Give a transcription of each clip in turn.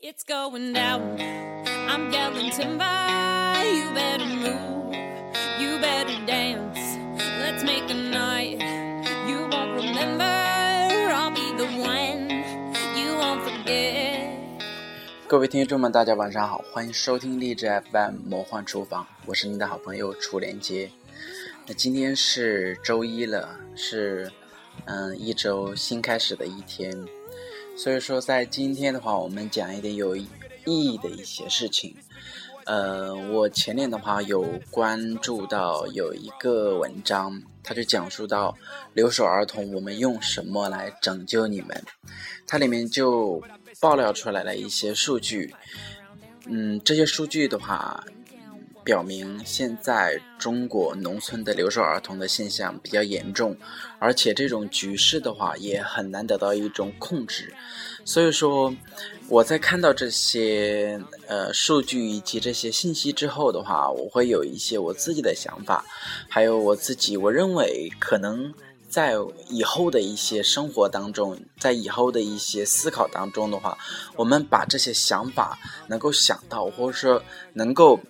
It's going down. I'm yelling timber. You better move. You better dance. Let's make a night. You won't remember. I'll be the one. You won't forget. 各位听众们，大家晚上好，欢迎收听励志 FM 魔幻厨房，我是您的好朋友楚连杰。那今天是周一了，是嗯一周新开始的一天，所以说在今天的话，我们讲一点有意义的一些事情。呃，我前年的话有关注到有一个文章，它就讲述到留守儿童，我们用什么来拯救你们？它里面就爆料出来了一些数据，嗯，这些数据的话，表明现在中国农村的留守儿童的现象比较严重，而且这种局势的话也很难得到一种控制。所以说，我在看到这些呃数据以及这些信息之后的话，我会有一些我自己的想法，还有我自己我认为可能在以后的一些生活当中，在以后的一些思考当中的话，我们把这些想法能够想到，或者说能够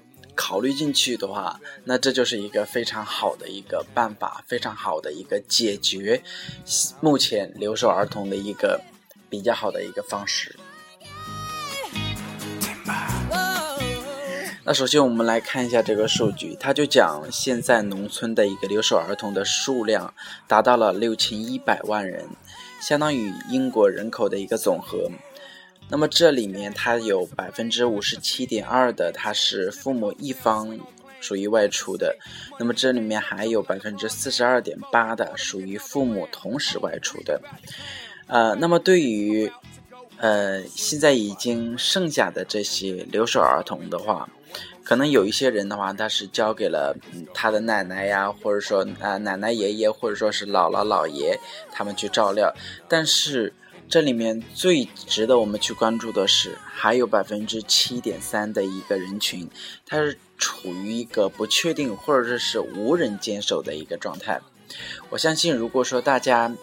考虑进去的话，那这就是一个非常好的一个办法，非常好的一个解决目前留守儿童的一个比较好的一个方式。那首先我们来看一下这个数据，它就讲现在农村的一个留守儿童的数量达到了六千一百万人，相当于英国人口的一个总和。那么这里面它有百分之五十七点二的，它是父母一方属于外出的，那么这里面还有百分之四十二点八的属于父母同时外出的。呃，那么对于呃现在已经剩下的这些留守儿童的话，可能有一些人的话，他是交给了、嗯、他的奶奶呀，或者说啊、呃、奶奶爷爷，或者说是姥姥姥爷他们去照料。但是这里面最值得我们去关注的是，还有百分之七点三的一个人群，他是处于一个不确定或者说是无人坚守的一个状态。我相信，如果说大家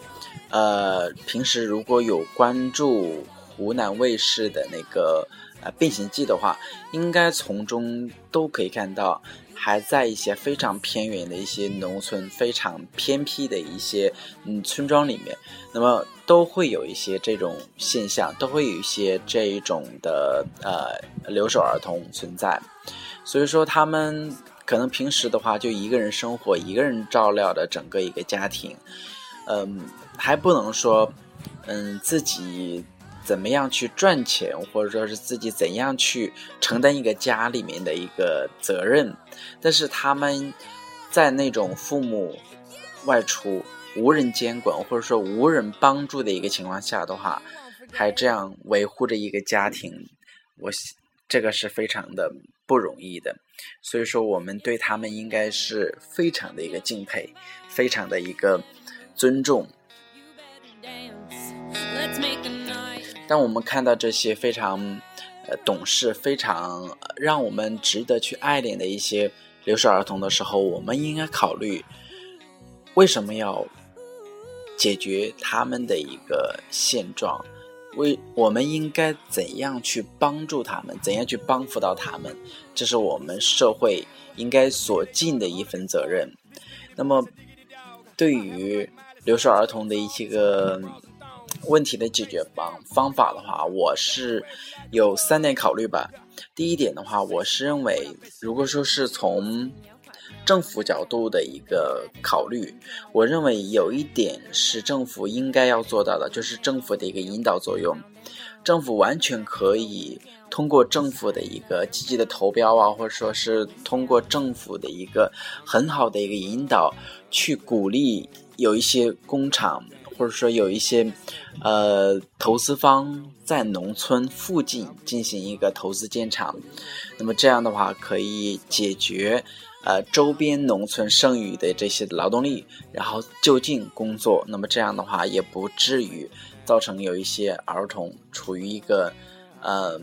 呃平时如果有关注湖南卫视的那个呃《变形记》的话，应该从中都可以看到，还在一些非常偏远的一些农村、非常偏僻的一些嗯村庄里面，那么都会有一些这种现象，都会有一些这一种的呃留守儿童存在，所以说他们可能平时的话就一个人生活，一个人照料的整个一个家庭，嗯，还不能说嗯自己。怎么样去赚钱，或者说是自己怎样去承担一个家里面的一个责任，但是他们在那种父母外出无人监管或者说无人帮助的一个情况下的话，还这样维护着一个家庭，我这个是非常的不容易的。所以说，我们对他们应该是非常的一个敬佩，非常的一个尊重。当我们看到这些非常呃懂事、非常让我们值得去爱恋的一些留守儿童的时候，我们应该考虑为什么要解决他们的一个现状，为我们应该怎样去帮助他们，怎样去帮扶到他们，这是我们社会应该所尽的一份责任。那么，对于留守儿童的一些个问题的解决方方法的话，我是有三点考虑吧。第一点的话，我是认为，如果说是从政府角度的一个考虑，我认为有一点是政府应该要做到的，就是政府的一个引导作用。政府完全可以通过政府的一个积极的投标啊，或者说是通过政府的一个很好的一个引导，去鼓励有一些工厂，或者说有一些呃投资方在农村附近进行一个投资建厂，那么这样的话可以解决呃周边农村剩余的这些劳动力，然后就近工作，那么这样的话也不至于造成有一些儿童处于一个呃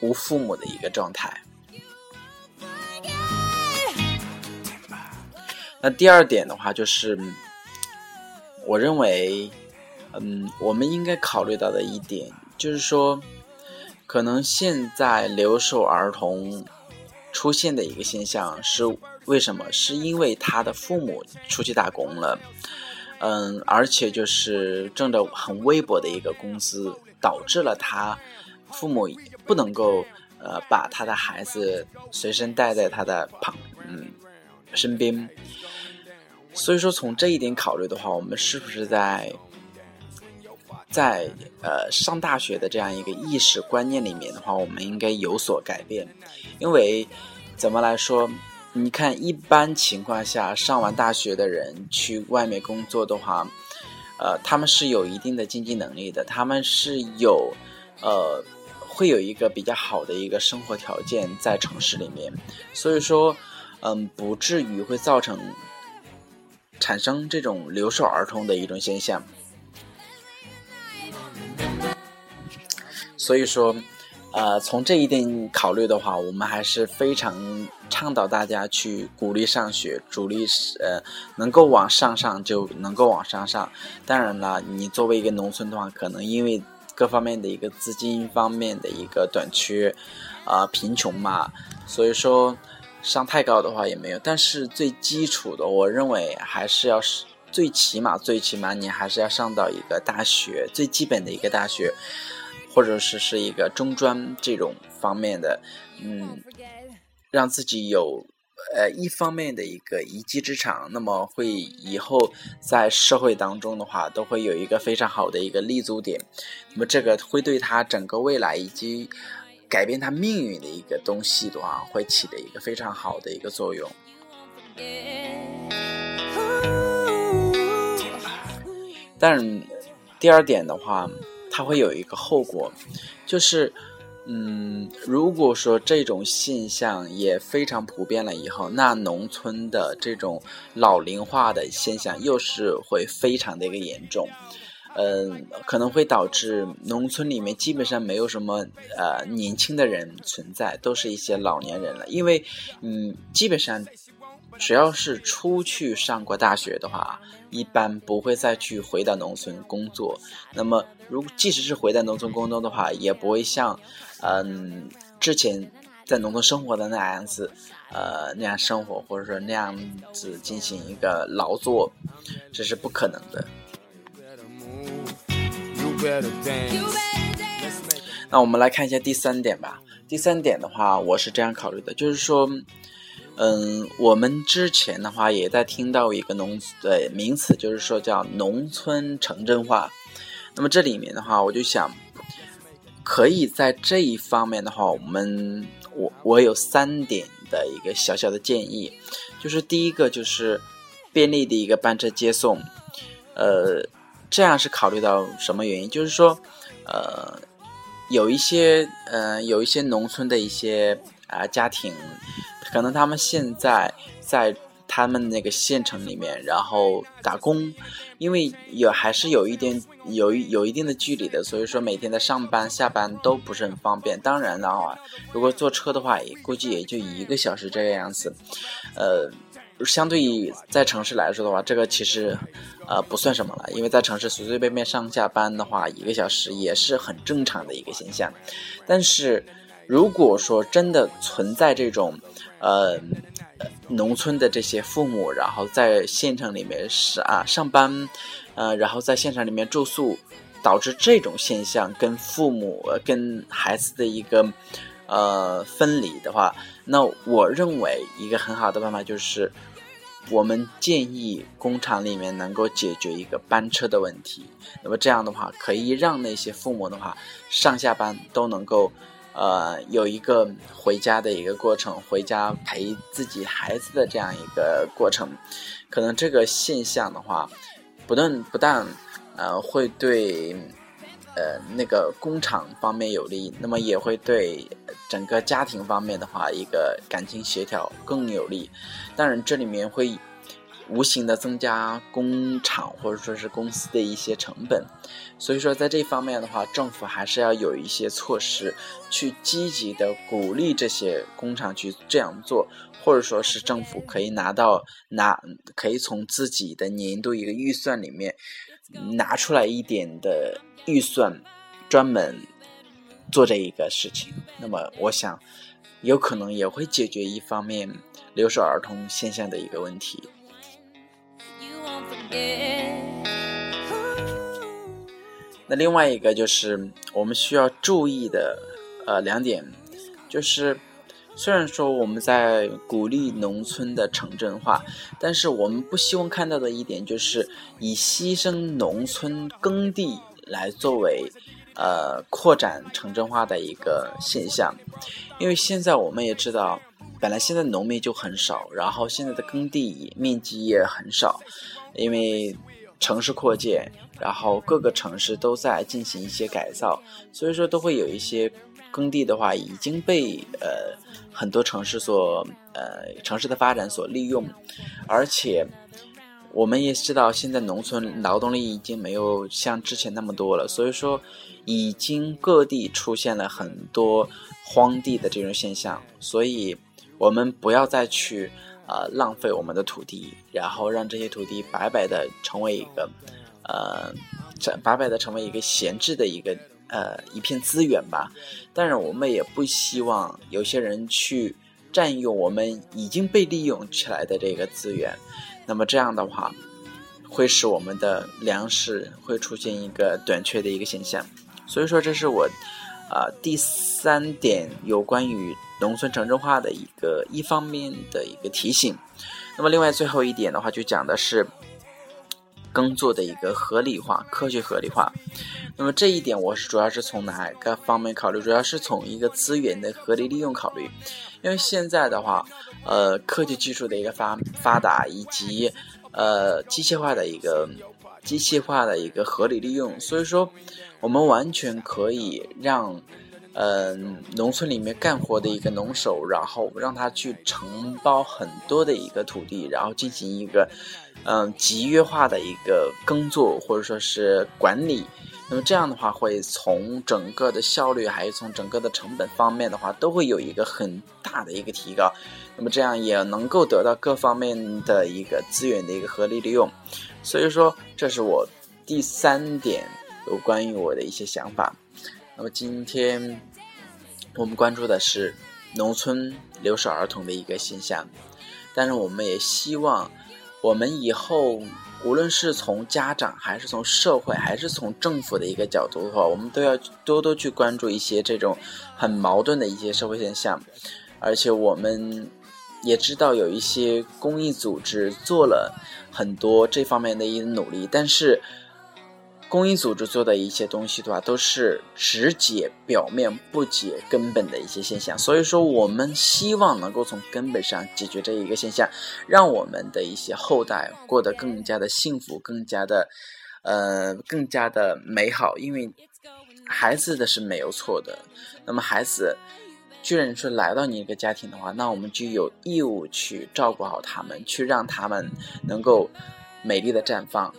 无父母的一个状态。那第二点的话，就是我认为，嗯，我们应该考虑到的一点，就是说，可能现在留守儿童出现的一个现象是为什么？是因为他的父母出去打工了，嗯，而且就是挣着很微薄的一个工资，导致了他父母不能够呃把他的孩子随身带在他的旁嗯身边。所以说，从这一点考虑的话，我们是不是在？在呃上大学的这样一个意识观念里面的话，我们应该有所改变，因为怎么来说？你看，一般情况下上完大学的人去外面工作的话，呃，他们是有一定的经济能力的，他们是有呃会有一个比较好的一个生活条件在城市里面，所以说，嗯，不至于会造成产生这种留守儿童的一种现象。所以说，呃，从这一点考虑的话，我们还是非常倡导大家去鼓励上学，鼓励呃能够往上上就能够往上上。当然了，你作为一个农村的话，可能因为各方面的一个资金方面的一个短缺，啊，贫穷嘛，所以说上太高的话也没有。但是最基础的，我认为还是要是最起码最起码你还是要上到一个大学，最基本的一个大学。或者是是一个中专这种方面的，嗯，让自己有呃一方面的一个一技之长，那么会以后在社会当中的话，都会有一个非常好的一个立足点。那么这个会对他整个未来以及改变他命运的一个东西的话，会起的一个非常好的一个作用。但第二点的话。它会有一个后果，就是，嗯，如果说这种现象也非常普遍了以后，那农村的这种老龄化的现象又是会非常的一个严重，嗯，可能会导致农村里面基本上没有什么呃年轻的人存在，都是一些老年人了，因为，嗯，基本上。只要是出去上过大学的话，一般不会再去回到农村工作。那么，如即使是回到农村工作的话，也不会像，嗯，之前在农村生活的那样子，呃，那样生活，或者说那样子进行一个劳作，这是不可能的。那我们来看一下第三点吧。第三点的话，我是这样考虑的，就是说。嗯，我们之前的话也在听到一个农呃名词，就是说叫农村城镇化。那么这里面的话，我就想，可以在这一方面的话，我们我我有三点的一个小小的建议，就是第一个就是便利的一个班车接送，呃，这样是考虑到什么原因？就是说，呃，有一些呃有一些农村的一些啊家庭。可能他们现在在他们那个县城里面，然后打工，因为有还是有一点有有一定的距离的，所以说每天的上班下班都不是很方便。当然的话，如果坐车的话，也估计也就一个小时这个样子。呃，相对于在城市来说的话，这个其实呃不算什么了，因为在城市随随便便上下班的话，一个小时也是很正常的一个现象。但是如果说真的存在这种，呃，农村的这些父母，然后在县城里面是啊上班，呃，然后在县城里面住宿，导致这种现象跟父母跟孩子的一个呃分离的话，那我认为一个很好的办法就是，我们建议工厂里面能够解决一个班车的问题，那么这样的话可以让那些父母的话上下班都能够。呃，有一个回家的一个过程，回家陪自己孩子的这样一个过程，可能这个现象的话，不但不但呃会对呃那个工厂方面有利，那么也会对整个家庭方面的话一个感情协调更有利。当然，这里面会。无形的增加工厂或者说是公司的一些成本，所以说在这方面的话，政府还是要有一些措施去积极的鼓励这些工厂去这样做，或者说是政府可以拿到拿可以从自己的年度一个预算里面拿出来一点的预算，专门做这一个事情。那么，我想有可能也会解决一方面留守儿童现象的一个问题。那另外一个就是我们需要注意的，呃，两点，就是虽然说我们在鼓励农村的城镇化，但是我们不希望看到的一点就是以牺牲农村耕地来作为，呃，扩展城镇化的一个现象，因为现在我们也知道，本来现在农民就很少，然后现在的耕地面积也很少，因为。城市扩建，然后各个城市都在进行一些改造，所以说都会有一些耕地的话已经被呃很多城市所呃城市的发展所利用，而且我们也知道现在农村劳动力已经没有像之前那么多了，所以说已经各地出现了很多荒地的这种现象，所以我们不要再去。呃，浪费我们的土地，然后让这些土地白白的成为一个，呃，这白白的成为一个闲置的一个呃一片资源吧。当然，我们也不希望有些人去占用我们已经被利用起来的这个资源。那么这样的话，会使我们的粮食会出现一个短缺的一个现象。所以说，这是我。啊，第三点有关于农村城镇化的一个一方面的一个提醒。那么，另外最后一点的话，就讲的是耕作的一个合理化、科学合理化。那么这一点，我是主要是从哪个方面考虑？主要是从一个资源的合理利用考虑。因为现在的话，呃，科技技术的一个发发达，以及呃机械化的一个机械化的一个合理利用，所以说。我们完全可以让，嗯，农村里面干活的一个农手，然后让他去承包很多的一个土地，然后进行一个，嗯，集约化的一个耕作或者说是管理。那么这样的话，会从整个的效率，还有从整个的成本方面的话，都会有一个很大的一个提高。那么这样也能够得到各方面的一个资源的一个合理利用。所以说，这是我第三点。有关于我的一些想法。那么今天我们关注的是农村留守儿童的一个现象，但是我们也希望我们以后无论是从家长，还是从社会，还是从政府的一个角度的话，我们都要多多去关注一些这种很矛盾的一些社会现象。而且我们也知道有一些公益组织做了很多这方面的一些努力，但是。公益组织做的一些东西的话，都是只解表面不解根本的一些现象。所以说，我们希望能够从根本上解决这一个现象，让我们的一些后代过得更加的幸福，更加的，呃，更加的美好。因为孩子的是没有错的，那么孩子既然是来到你一个家庭的话，那我们就有义务去照顾好他们，去让他们能够美丽的绽放。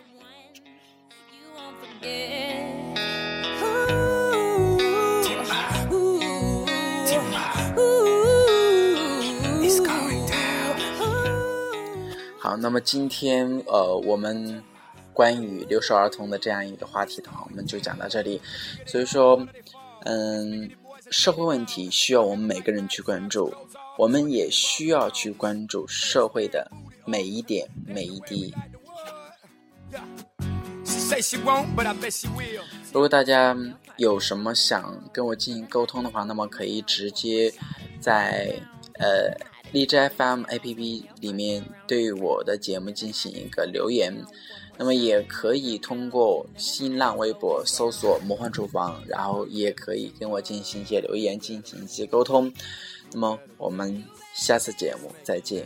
好，那么今天呃，我们关于留守儿童的这样一个话题的话，我们就讲到这里。所以说，嗯，社会问题需要我们每个人去关注，我们也需要去关注社会的每一点每一滴。如果大家有什么想跟我进行沟通的话，那么可以直接在呃荔枝 FM APP 里面对我的节目进行一个留言，那么也可以通过新浪微博搜索“魔幻厨房”，然后也可以跟我进行一些留言，进行一些沟通。那么我们下次节目再见。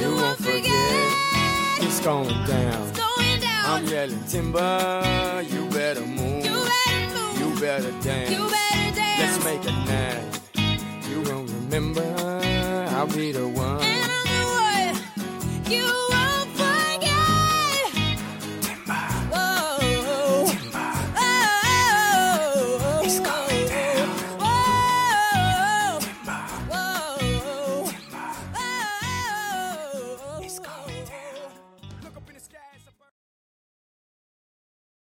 You won't forget, it's going down. It's going down. I'm yelling timber, you better move. You better move. You better dance. You better dance. Let's make a night. You won't remember, I'll be the one. And I'm the one you want.